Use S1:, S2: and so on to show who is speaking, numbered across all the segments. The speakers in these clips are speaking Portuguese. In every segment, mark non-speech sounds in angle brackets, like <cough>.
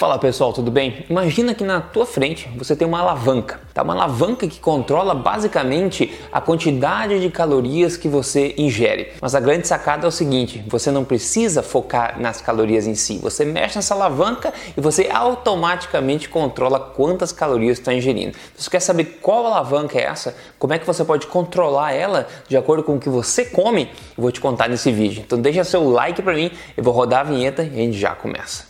S1: Fala pessoal, tudo bem? Imagina que na tua frente você tem uma alavanca, tá? Uma alavanca que controla basicamente a quantidade de calorias que você ingere. Mas a grande sacada é o seguinte: você não precisa focar nas calorias em si. Você mexe nessa alavanca e você automaticamente controla quantas calorias está ingerindo. Você quer saber qual alavanca é essa? Como é que você pode controlar ela de acordo com o que você come? Eu vou te contar nesse vídeo. Então deixa seu like para mim, eu vou rodar a vinheta e a gente já começa.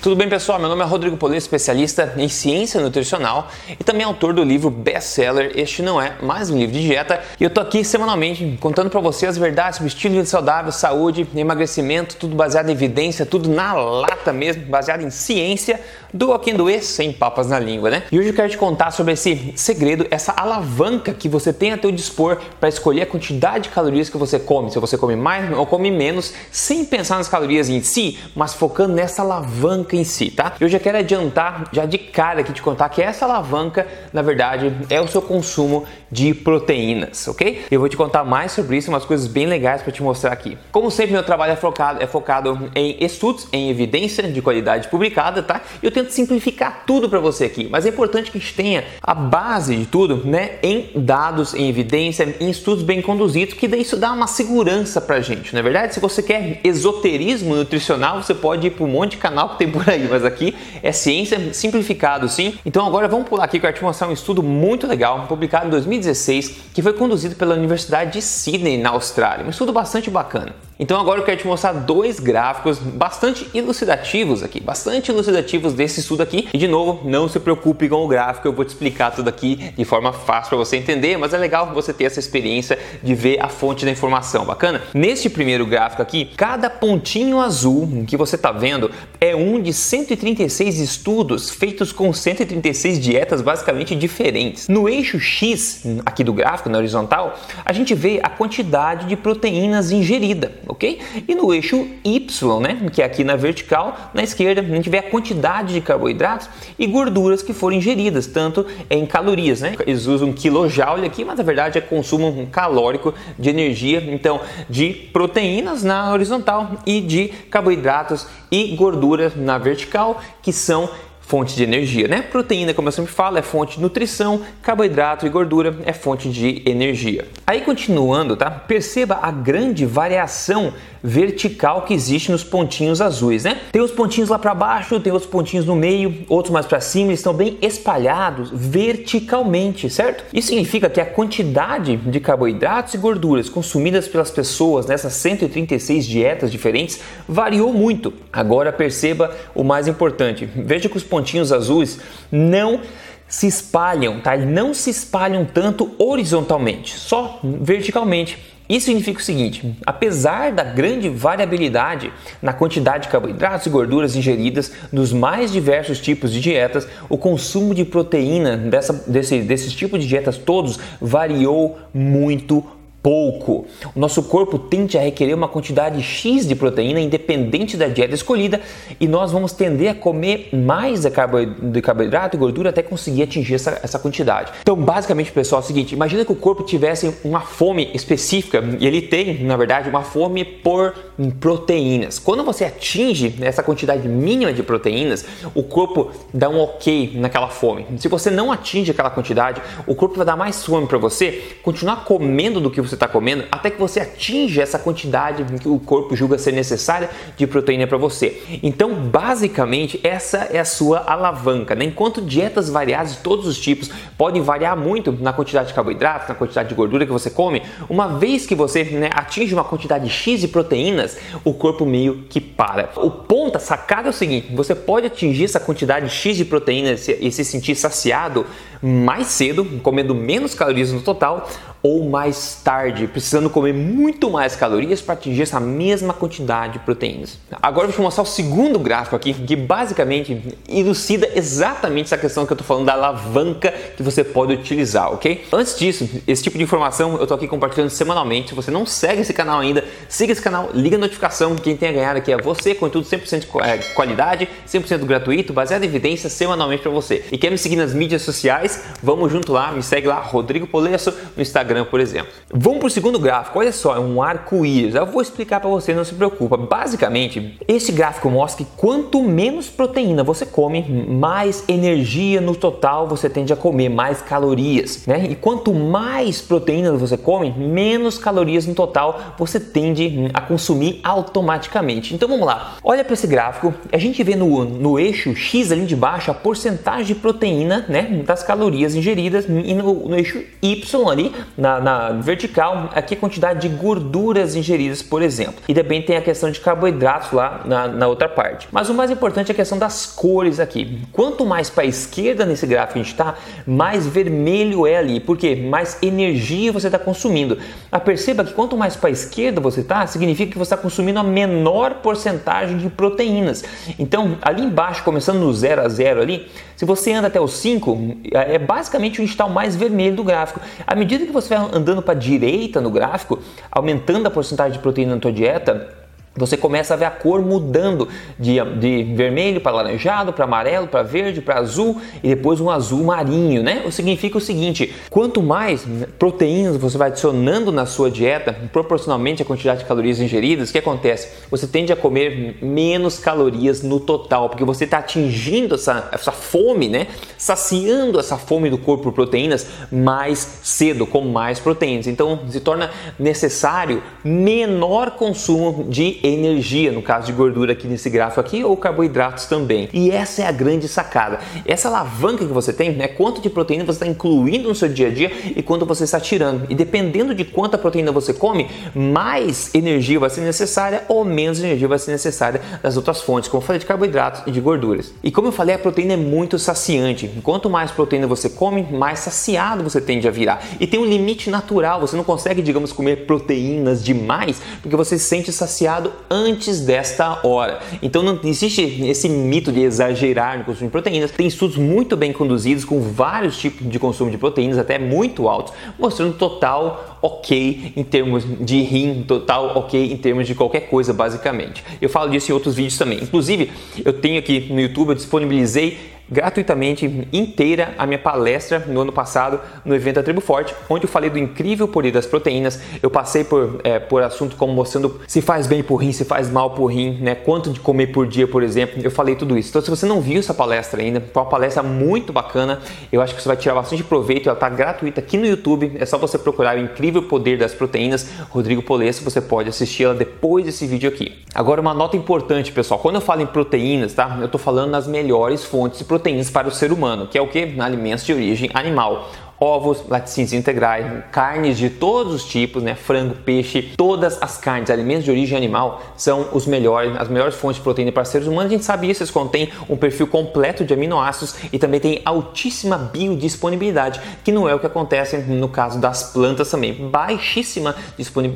S1: Tudo bem, pessoal? Meu nome é Rodrigo Polê, especialista em ciência nutricional e também autor do livro best-seller Este Não É Mais Um Livro de Dieta. E eu tô aqui semanalmente contando para você as verdades sobre estilo de vida saudável, saúde, emagrecimento, tudo baseado em evidência, tudo na lata mesmo, baseado em ciência, do doer, sem papas na língua, né? E hoje eu quero te contar sobre esse segredo, essa alavanca que você tem a teu dispor para escolher a quantidade de calorias que você come, se você come mais ou come menos, sem pensar nas calorias em si, mas focando nessa alavanca alavanca em si, tá? Eu já quero adiantar, já de cara aqui te contar que essa alavanca, na verdade, é o seu consumo de proteínas, ok? Eu vou te contar mais sobre isso, umas coisas bem legais para te mostrar aqui. Como sempre, meu trabalho é focado, é focado em estudos, em evidência de qualidade publicada, tá? Eu tento simplificar tudo para você aqui, mas é importante que a gente tenha a base de tudo, né, em dados, em evidência, em estudos bem conduzidos, que daí isso dá uma segurança pra gente, não é verdade? Se você quer esoterismo nutricional, você pode ir para um monte de canal que tem por aí, mas aqui é ciência simplificado, sim. Então agora vamos pular aqui que eu te mostrar um estudo muito legal, publicado em 2016, que foi conduzido pela Universidade de Sydney, na Austrália. Um estudo bastante bacana. Então agora eu quero te mostrar dois gráficos bastante elucidativos aqui, bastante elucidativos desse estudo aqui. E de novo, não se preocupe com o gráfico, eu vou te explicar tudo aqui de forma fácil para você entender, mas é legal você ter essa experiência de ver a fonte da informação, bacana? Neste primeiro gráfico aqui, cada pontinho azul que você está vendo é um de 136 estudos feitos com 136 dietas basicamente diferentes. No eixo X aqui do gráfico, na horizontal, a gente vê a quantidade de proteínas ingerida ok? E no eixo Y, né, que é aqui na vertical, na esquerda, a gente vê a quantidade de carboidratos e gorduras que foram ingeridas, tanto em calorias, né? Eles usam kilojoule aqui, mas na verdade é consumo calórico de energia, então de proteínas na horizontal e de carboidratos e gorduras na vertical, que são fonte de energia, né? Proteína, como eu sempre falo, é fonte de nutrição, carboidrato e gordura é fonte de energia. Aí continuando, tá? Perceba a grande variação vertical que existe nos pontinhos azuis, né? Tem os pontinhos lá para baixo, tem os pontinhos no meio, outros mais para cima, eles estão bem espalhados verticalmente, certo? Isso significa que a quantidade de carboidratos e gorduras consumidas pelas pessoas nessas 136 dietas diferentes variou muito. Agora perceba o mais importante. Veja que os pontinhos azuis não se espalham, tá? Não se espalham tanto horizontalmente, só verticalmente. Isso significa o seguinte: apesar da grande variabilidade na quantidade de carboidratos e gorduras ingeridas nos mais diversos tipos de dietas, o consumo de proteína dessa, desse, desses tipos de dietas todos variou muito pouco. O nosso corpo tende a requerer uma quantidade X de proteína independente da dieta escolhida e nós vamos tender a comer mais de carboidrato e gordura até conseguir atingir essa, essa quantidade. Então, basicamente, pessoal, é o seguinte: imagina que o corpo tivesse uma fome específica e ele tem, na verdade, uma fome por proteínas. Quando você atinge essa quantidade mínima de proteínas, o corpo dá um ok naquela fome. Se você não atinge aquela quantidade, o corpo vai dar mais fome para você continuar comendo do que você está comendo até que você atinja essa quantidade que o corpo julga ser necessária de proteína para você. Então, basicamente, essa é a sua alavanca. Né? Enquanto dietas variadas de todos os tipos podem variar muito na quantidade de carboidratos, na quantidade de gordura que você come, uma vez que você né, atinge uma quantidade X de proteínas, o corpo meio que para. O ponto, a sacada é o seguinte: você pode atingir essa quantidade X de proteínas e se sentir saciado mais cedo, comendo menos calorias no total, ou mais tarde, precisando comer muito mais calorias para atingir essa mesma quantidade de proteínas. Agora eu vou te mostrar o segundo gráfico aqui, que basicamente elucida exatamente essa questão que eu estou falando da alavanca que você pode utilizar, ok? Antes disso, esse tipo de informação eu estou aqui compartilhando semanalmente. Se você não segue esse canal ainda, siga esse canal, liga a notificação. Quem tem a ganhar aqui é você, conteúdo 100% de é, qualidade, 100% gratuito, baseado em evidência semanalmente para você. E quer me seguir nas mídias sociais? Vamos junto lá, me segue lá, Rodrigo Polesso, no Instagram, por exemplo. Vamos para o segundo gráfico, olha só, é um arco-íris. Eu vou explicar para você, não se preocupa. Basicamente, esse gráfico mostra que quanto menos proteína você come, mais energia no total você tende a comer, mais calorias, né? E quanto mais proteína você come, menos calorias no total você tende a consumir automaticamente. Então vamos lá, olha para esse gráfico, a gente vê no, no eixo X ali de baixo a porcentagem de proteína, né, das calorias ingeridas e no, no eixo Y ali na, na, vertical aqui a quantidade de gorduras ingeridas, por exemplo. E também tem a questão de carboidratos lá na, na outra parte. Mas o mais importante é a questão das cores aqui. Quanto mais para a esquerda nesse gráfico a gente está, mais vermelho é ali, porque mais energia você está consumindo. Ah, perceba que quanto mais para a esquerda você está, significa que você está consumindo a menor porcentagem de proteínas. Então, ali embaixo, começando no 0 a 0 ali, se você anda até o 5, é basicamente o está mais vermelho do gráfico. À medida que você vai andando para a direita no gráfico, aumentando a porcentagem de proteína na tua dieta, você começa a ver a cor mudando de, de vermelho para laranjado, para amarelo, para verde, para azul e depois um azul marinho, né? O significa o seguinte: quanto mais proteínas você vai adicionando na sua dieta, proporcionalmente à quantidade de calorias ingeridas, o que acontece? Você tende a comer menos calorias no total, porque você está atingindo essa, essa fome, né? Saciando essa fome do corpo por proteínas mais cedo, com mais proteínas. Então se torna necessário menor consumo de energia, no caso de gordura aqui nesse gráfico aqui, ou carboidratos também. E essa é a grande sacada. Essa alavanca que você tem é quanto de proteína você está incluindo no seu dia a dia e quanto você está tirando. E dependendo de quanta proteína você come, mais energia vai ser necessária ou menos energia vai ser necessária das outras fontes, como eu falei de carboidratos e de gorduras. E como eu falei, a proteína é muito saciante. Quanto mais proteína você come, mais saciado você tende a virar. E tem um limite natural, você não consegue, digamos, comer proteínas demais, porque você se sente saciado antes desta hora. Então não existe esse mito de exagerar no consumo de proteínas. Tem estudos muito bem conduzidos com vários tipos de consumo de proteínas, até muito altos, mostrando total ok em termos de rim, total ok em termos de qualquer coisa, basicamente. Eu falo disso em outros vídeos também. Inclusive, eu tenho aqui no YouTube, eu disponibilizei gratuitamente inteira a minha palestra no ano passado no evento da Tribo Forte, onde eu falei do incrível poder das proteínas. Eu passei por, é, por assunto como mostrando se faz bem por rim, se faz mal por rim, né? Quanto de comer por dia, por exemplo. Eu falei tudo isso. Então, se você não viu essa palestra ainda, foi uma palestra muito bacana. Eu acho que você vai tirar bastante proveito. Ela está gratuita aqui no YouTube. É só você procurar o incrível poder das proteínas. Rodrigo Polesso, você pode assistir ela depois desse vídeo aqui. Agora, uma nota importante, pessoal. Quando eu falo em proteínas, tá? Eu estou falando nas melhores fontes de proteínas proteínas para o ser humano, que é o que? Alimentos de origem animal ovos, laticínios integrais, carnes de todos os tipos, né? frango, peixe, todas as carnes, alimentos de origem animal são os melhores, as melhores fontes de proteína para seres humanos. A gente sabe isso, eles contêm um perfil completo de aminoácidos e também tem altíssima biodisponibilidade, que não é o que acontece no caso das plantas também. Baixíssima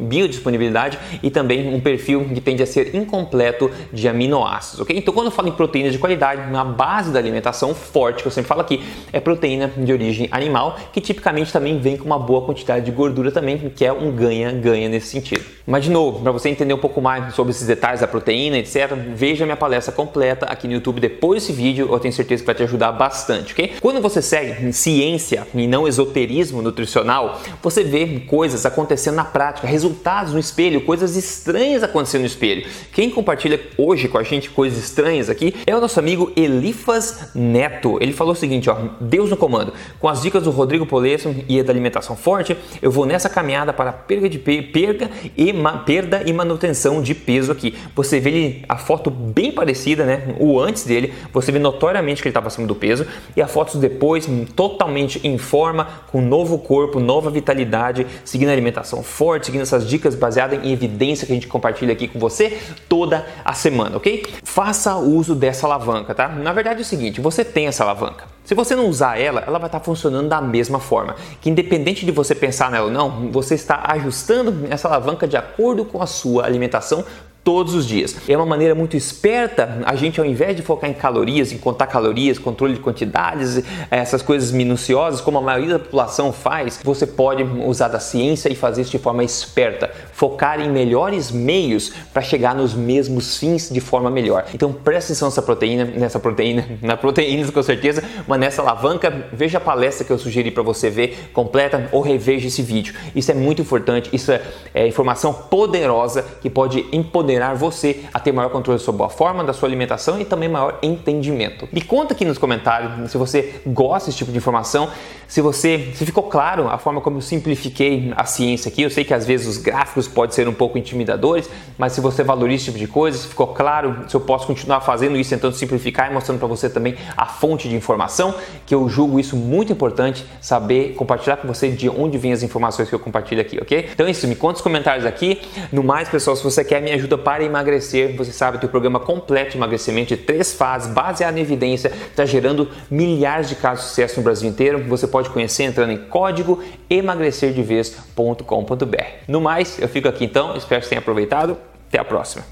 S1: biodisponibilidade e também um perfil que tende a ser incompleto de aminoácidos, ok? Então, quando eu falo em proteínas de qualidade, na base da alimentação forte, que eu sempre falo aqui, é proteína de origem animal que tipicamente também vem com uma boa quantidade de gordura também, que é um ganha-ganha nesse sentido. Mas de novo, para você entender um pouco mais sobre esses detalhes da proteína, etc, veja minha palestra completa aqui no YouTube depois desse vídeo, eu tenho certeza que vai te ajudar bastante, ok? Quando você segue ciência e não esoterismo nutricional, você vê coisas acontecendo na prática, resultados no espelho, coisas estranhas acontecendo no espelho. Quem compartilha hoje com a gente coisas estranhas aqui é o nosso amigo Elifas Neto. Ele falou o seguinte, ó, Deus no comando. Com as dicas do Rodrigo Rodrigo Polesso e é da alimentação forte, eu vou nessa caminhada para perda de perda e perda e manutenção de peso aqui. Você vê a foto bem parecida, né? O antes dele, você vê notoriamente que ele estava acima do peso e a foto depois totalmente em forma, com novo corpo, nova vitalidade, seguindo a alimentação forte, seguindo essas dicas baseadas em evidência que a gente compartilha aqui com você toda a semana, ok? Faça uso dessa alavanca, tá? Na verdade é o seguinte, você tem essa alavanca Se você não usar ela, ela vai estar funcionando da mesma forma. Que independente de você pensar nela ou não, você está ajustando essa alavanca de acordo com a sua alimentação todos os dias. É uma maneira muito esperta a gente, ao invés de focar em calorias, em contar calorias, controle de quantidades, essas coisas minuciosas, como a maioria da população faz, você pode usar da ciência e fazer isso de forma esperta, focar em melhores meios para chegar nos mesmos fins de forma melhor. Então preste atenção nessa proteína, nessa proteína, <laughs> na proteínas com certeza, mas nessa alavanca, veja a palestra que eu sugeri para você ver completa ou reveja esse vídeo. Isso é muito importante, isso é, é informação poderosa que pode empoderar empoderar você a ter maior controle sobre a forma da sua alimentação e também maior entendimento. Me conta aqui nos comentários se você gosta desse tipo de informação, se você se ficou claro a forma como eu simplifiquei a ciência aqui. Eu sei que às vezes os gráficos podem ser um pouco intimidadores, mas se você valoriza esse tipo de coisa, se ficou claro, se eu posso continuar fazendo isso, tentando simplificar e mostrando para você também a fonte de informação, que eu julgo isso muito importante saber compartilhar com você de onde vêm as informações que eu compartilho aqui, ok? Então é isso, me conta nos comentários aqui. No mais, pessoal, se você quer me ajuda para emagrecer, você sabe que o programa completo de emagrecimento de três fases, baseado em evidência, está gerando milhares de casos de sucesso no Brasil inteiro. Você pode conhecer entrando em código emagrecerdevez.com.br. No mais, eu fico aqui então, espero que tenha aproveitado. Até a próxima.